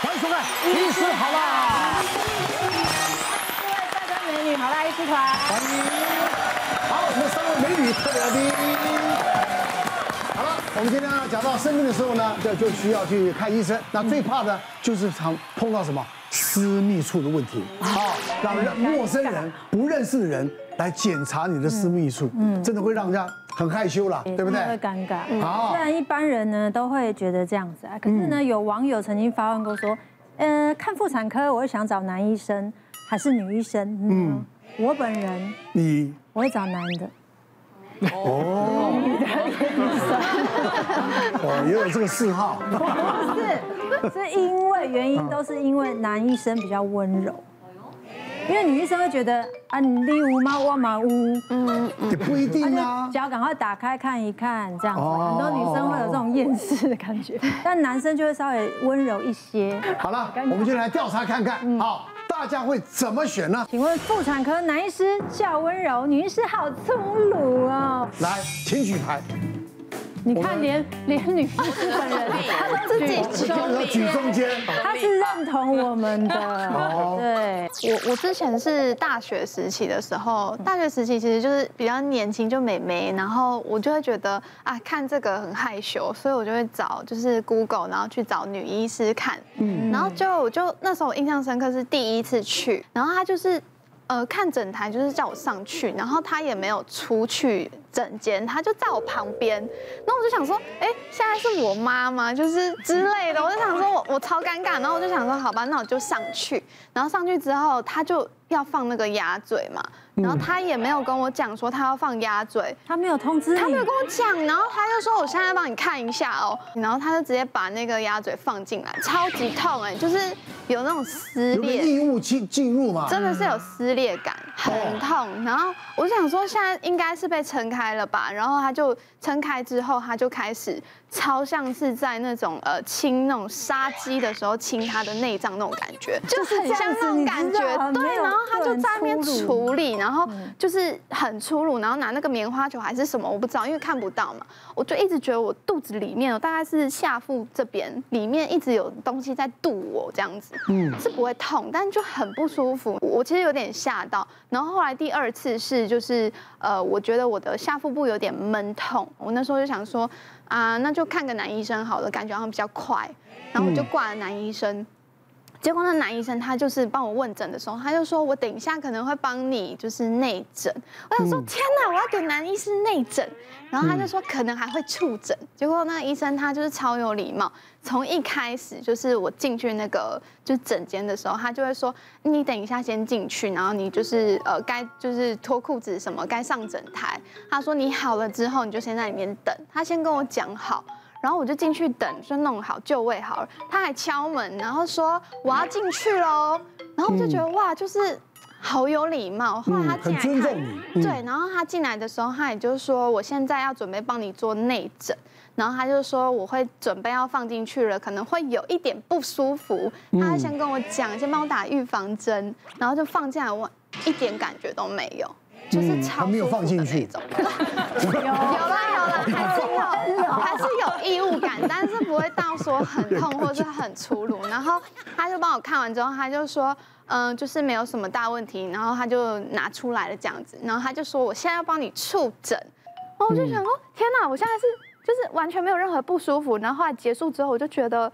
欢迎收看《医师好辣》。各位帅哥美女，好辣医师团，欢迎。好，我们三位美女特别来宾。好了，我们今天呢讲到生病的时候呢，就就需要去看医生。那最怕的就是常碰到什么私密处的问题，好，让陌生人、不认识的人来检查你的私密处，嗯，真的会让人家很害羞啦，对不对？会尴尬。好，虽然一般人呢都会觉得这样子啊，可是呢有网友曾经发问过说，呃，看妇产科我会想找男医生还是女医生？嗯，我本人你我会找男的。哦，哦，也有这个嗜好。不是，是因为原因都是因为男医生比较温柔，因为女医生会觉得啊，你乌吗？我嘛乌，嗯，也不一定啊。脚赶快打开看一看，这样子，很多女生会有这种厌世的感觉，但男生就会稍微温柔一些。好了，我们就来调查看看，好。大家会怎么选呢？请问妇产科男医师较温柔，女医师好粗鲁哦。来，请举牌。你看连，连连女医师本人，他都自己举举中间，她是认同我们的。对，我我之前是大学时期的时候，大学时期其实就是比较年轻，就美眉，然后我就会觉得啊，看这个很害羞，所以我就会找就是 Google，然后去找女医师看。嗯，然后就我就那时候我印象深刻是第一次去，然后他就是。呃，看诊台就是叫我上去，然后他也没有出去诊间，他就在我旁边，那我就想说，哎，现在是我妈吗？就是之类的，我就想说我我超尴尬，然后我就想说，好吧，那我就上去，然后上去之后，他就要放那个鸭嘴嘛。然后他也没有跟我讲说他要放鸭嘴，他没有通知你，他没有跟我讲，然后他就说我现在帮你看一下哦，然后他就直接把那个鸭嘴放进来，超级痛哎，就是有那种撕裂，异物进进入嘛，真的是有撕裂感，很痛。然后我就想说现在应该是被撑开了吧，然后他就撑开之后，他就开始。超像是在那种呃清那种杀鸡的时候清他的内脏那种感觉，就是很像那种感觉。对，然后他就在那边处理，然后就是很粗鲁，然后拿那个棉花球还是什么我不知道，因为看不到嘛。我就一直觉得我肚子里面，大概是下腹这边里面一直有东西在堵我这样子，嗯，是不会痛，但就很不舒服。我其实有点吓到。然后后来第二次是就是呃，我觉得我的下腹部有点闷痛，我那时候就想说。啊，那就看个男医生好了，感觉好像比较快，然后我就挂了男医生。结果那男医生他就是帮我问诊的时候，他就说我等一下可能会帮你就是内诊。我想说天哪，我要给男医师内诊，然后他就说可能还会触诊。结果那个医生他就是超有礼貌，从一开始就是我进去那个就是诊间的时候，他就会说你等一下先进去，然后你就是呃该就是脱裤子什么该上诊台。他说你好了之后你就先在里面等，他先跟我讲好。然后我就进去等，就弄好就位好了。他还敲门，然后说我要进去喽。然后我就觉得哇，就是好有礼貌。后来他进来看，对，然后他进来的时候，他也就是说我现在要准备帮你做内诊。然后他就说我会准备要放进去了，可能会有一点不舒服。他还先跟我讲，先帮我打预防针，然后就放进来，我一点感觉都没有。就是超舒服的那种，有有啦有啦，还是有还是有异物感，但是不会到说很痛或是很粗鲁。然后他就帮我看完之后，他就说，嗯，就是没有什么大问题。然后他就拿出来了这样子，然后他就说，我现在要帮你触诊。然后我就想说，天哪，我现在是就是完全没有任何不舒服。然后后来结束之后，我就觉得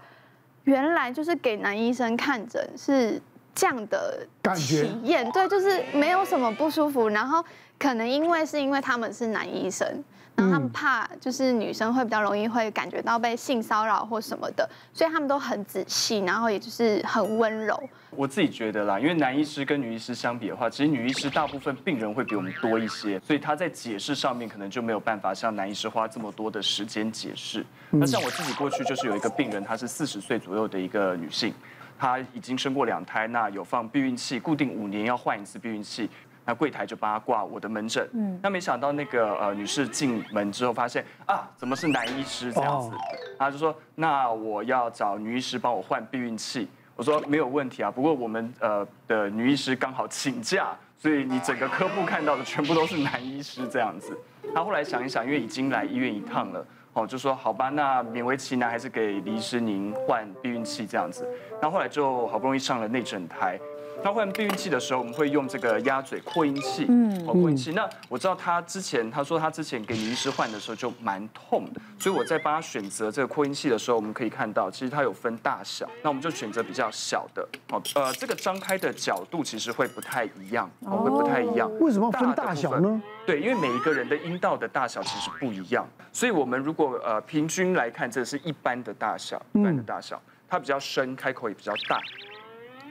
原来就是给男医生看诊是。这样的体验，对，就是没有什么不舒服。然后可能因为是因为他们是男医生，然后他们怕就是女生会比较容易会感觉到被性骚扰或什么的，所以他们都很仔细，然后也就是很温柔。我自己觉得啦，因为男医师跟女医师相比的话，其实女医师大部分病人会比我们多一些，所以他在解释上面可能就没有办法像男医师花这么多的时间解释。那像我自己过去就是有一个病人，她是四十岁左右的一个女性。她已经生过两胎，那有放避孕器，固定五年要换一次避孕器。那柜台就帮她挂我的门诊。嗯，那没想到那个呃女士进门之后发现啊，怎么是男医师这样子？她就说，那我要找女医师帮我换避孕器。我说没有问题啊，不过我们呃的女医师刚好请假，所以你整个科部看到的全部都是男医师这样子。她后来想一想，因为已经来医院一趟了。哦，就说好吧，那勉为其难还是给李医师您换避孕器这样子。那后后来就好不容易上了内诊台。那换避孕器的时候，我们会用这个鸭嘴扩音器，嗯，扩音器。那我知道他之前他说他之前给女医师换的时候就蛮痛的，所以我在帮他选择这个扩音器的时候，我们可以看到其实它有分大小，那我们就选择比较小的。哦，呃，这个张开的角度其实会不太一样，哦，会不太一样。为什么分大小呢？对，因为每一个人的阴道的大小其实不一样，所以我们如果呃平均来看，这是一般的大小，一般的大小，它比较深，开口也比较大。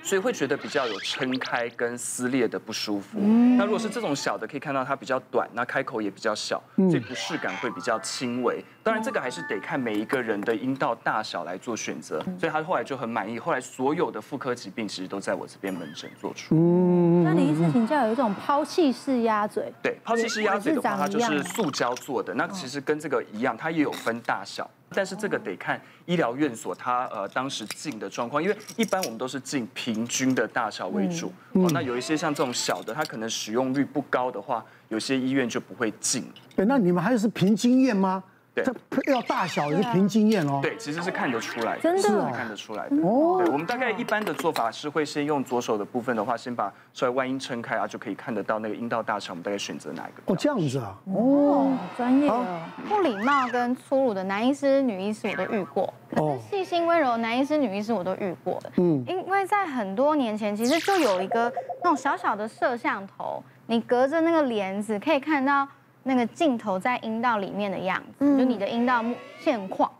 所以会觉得比较有撑开跟撕裂的不舒服。那如果是这种小的，可以看到它比较短，那开口也比较小，所以不适感会比较轻微。当然这个还是得看每一个人的阴道大小来做选择。所以他后来就很满意，后来所有的妇科疾病其实都在我这边门诊做出。嗯，那李医师请教，有一种抛弃式鸭嘴。对，抛弃式鸭嘴的话，它就是塑胶做的。那其实跟这个一样，它也有分大小。但是这个得看医疗院所它呃当时进的状况，因为一般我们都是进平均的大小为主。哦，那有一些像这种小的，它可能使用率不高的话，有些医院就不会进。对，那你们还是凭经验吗？对，要大小也是凭经验哦。对，其实是看得出来的，真的是看得出来的。哦，对，我们大概一般的做法是会先用左手的部分的话，先把出来外阴撑开啊，就可以看得到那个阴道大小。我们大概选择哪一个？哦，这样子啊。哦，专业哦。不礼貌跟粗鲁的男医师、女医师我都遇过，可是细心温柔的男医师、女医师我都遇过。嗯，因为在很多年前，其实就有一个那种小小的摄像头，你隔着那个帘子可以看到。那个镜头在阴道里面的样子，就你的阴道现况。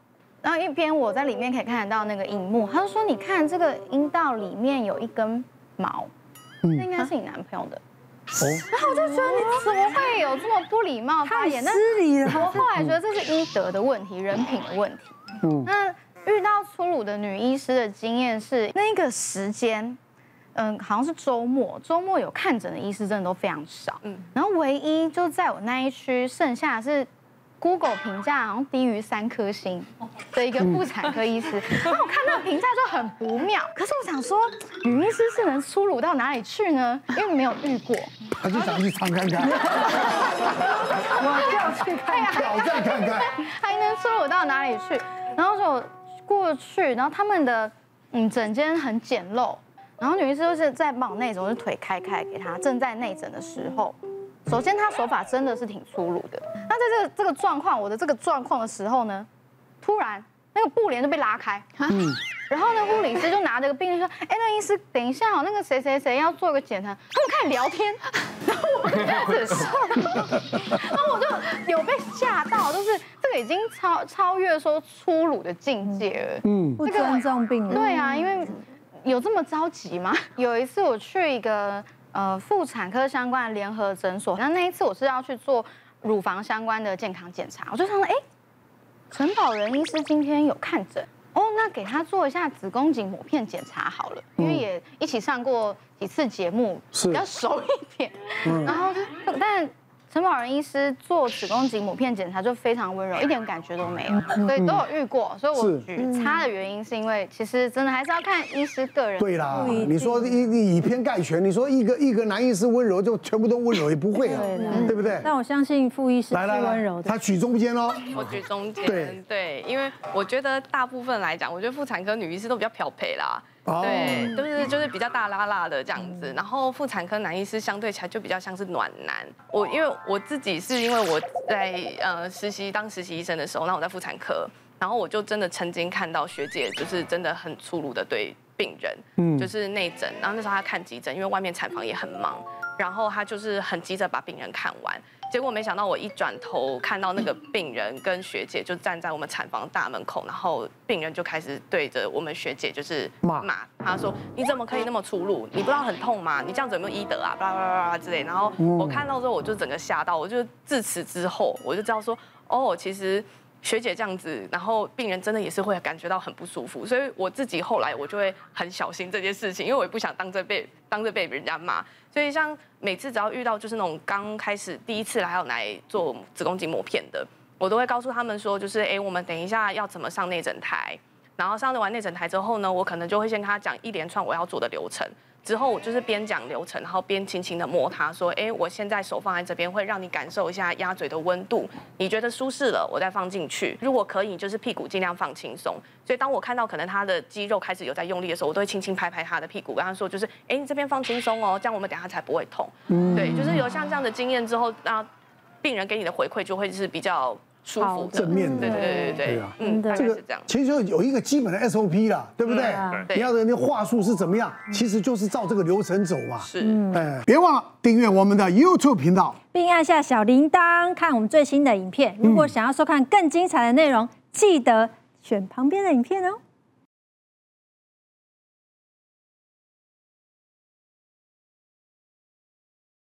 然后一边我在里面可以看得到那个荧幕，他就说：“你看这个阴道里面有一根毛，那应该是你男朋友的。”然后我就觉得你怎么会有这么不礼貌发言？太失礼了。我后来觉得这是医德的问题，人品的问题。嗯，那遇到粗鲁的女医师的经验是那个时间。嗯，好像是周末，周末有看诊的医师真的都非常少。嗯，然后唯一就在我那一区，剩下的是 Google 评价好像低于三颗星的一个妇产科医师。然后我看那个评价就很不妙。可是我想说，女医师是能粗鲁到哪里去呢？因为没有遇过。他就想去尝看看。我要去看挑战看看，还能粗鲁到哪里去？然后就过去，然后他们的嗯整间很简陋。然后女医师就是在帮我内诊，我是腿开开给她。正在内诊的时候，首先她手法真的是挺粗鲁的。那在这个这个状况，我的这个状况的时候呢，突然那个布帘就被拉开，嗯，然后呢，护理师就拿着个病历说：“哎，那个医师，等一下哦，那个谁谁谁要做个检查。”他们开始聊天，然后我就开始笑，然后我就有被吓到，就是这个已经超超越说粗鲁的境界了，嗯，不尊重病人，对啊，因为。有这么着急吗？有一次我去一个呃妇产科相关的联合诊所，那那一次我是要去做乳房相关的健康检查，我就想说，哎，陈宝仁医师今天有看诊哦，那给他做一下子宫颈抹片检查好了，因为也一起上过几次节目，比较熟一点，然后但。陈宝仁医师做子宫颈抹片检查就非常温柔，一点感觉都没有，所以都有遇过。所以我举差的原因是因为其实真的还是要看医师个人。对啦，你说以以偏概全，你说一个一个男医师温柔就全部都温柔也不会啊，对不对？但我相信傅医师是温柔的。他举中间哦，我举中间。对对，因为我觉得大部分来讲，我觉得妇产科女医师都比较漂配啦。对，就是就是比较大拉拉的这样子，然后妇产科男医师相对起来就比较像是暖男。我因为我自己是因为我在呃实习当实习医生的时候，那我在妇产科，然后我就真的曾经看到学姐就是真的很粗鲁的对病人，嗯，就是内诊，然后那时候她看急诊，因为外面产房也很忙，然后他就是很急着把病人看完。结果没想到，我一转头看到那个病人跟学姐就站在我们产房大门口，然后病人就开始对着我们学姐就是骂，他说：“你怎么可以那么粗鲁？你不知道很痛吗？你这样子有没有医德啊？”巴拉巴拉巴拉之类。然后我看到之后，我就整个吓到，我就自此之后我就知道说，哦，其实。学姐这样子，然后病人真的也是会感觉到很不舒服，所以我自己后来我就会很小心这件事情，因为我也不想当着被当着被人家骂。所以像每次只要遇到就是那种刚开始第一次来要来做子宫颈抹片的，我都会告诉他们说，就是哎，我们等一下要怎么上内诊台，然后上完内诊台之后呢，我可能就会先跟他讲一连串我要做的流程。之后我就是边讲流程，然后边轻轻的摸它，说：“哎，我现在手放在这边，会让你感受一下鸭嘴的温度，你觉得舒适了，我再放进去。如果可以，就是屁股尽量放轻松。所以当我看到可能他的肌肉开始有在用力的时候，我都会轻轻拍拍他的屁股，跟他说：就是，哎，你这边放轻松哦，这样我们等下才不会痛。对，就是有像这样的经验之后，那病人给你的回馈就会是比较。”舒服正面的，对对对对。啊，嗯，这个其实就有一个基本的 SOP 啦，对不对？你要的那话术是怎么样？其实就是照这个流程走嘛。是，哎，别忘了订阅我们的 YouTube 频道，并按下小铃铛看我们最新的影片。如果想要收看更精彩的内容，记得选旁边的影片哦。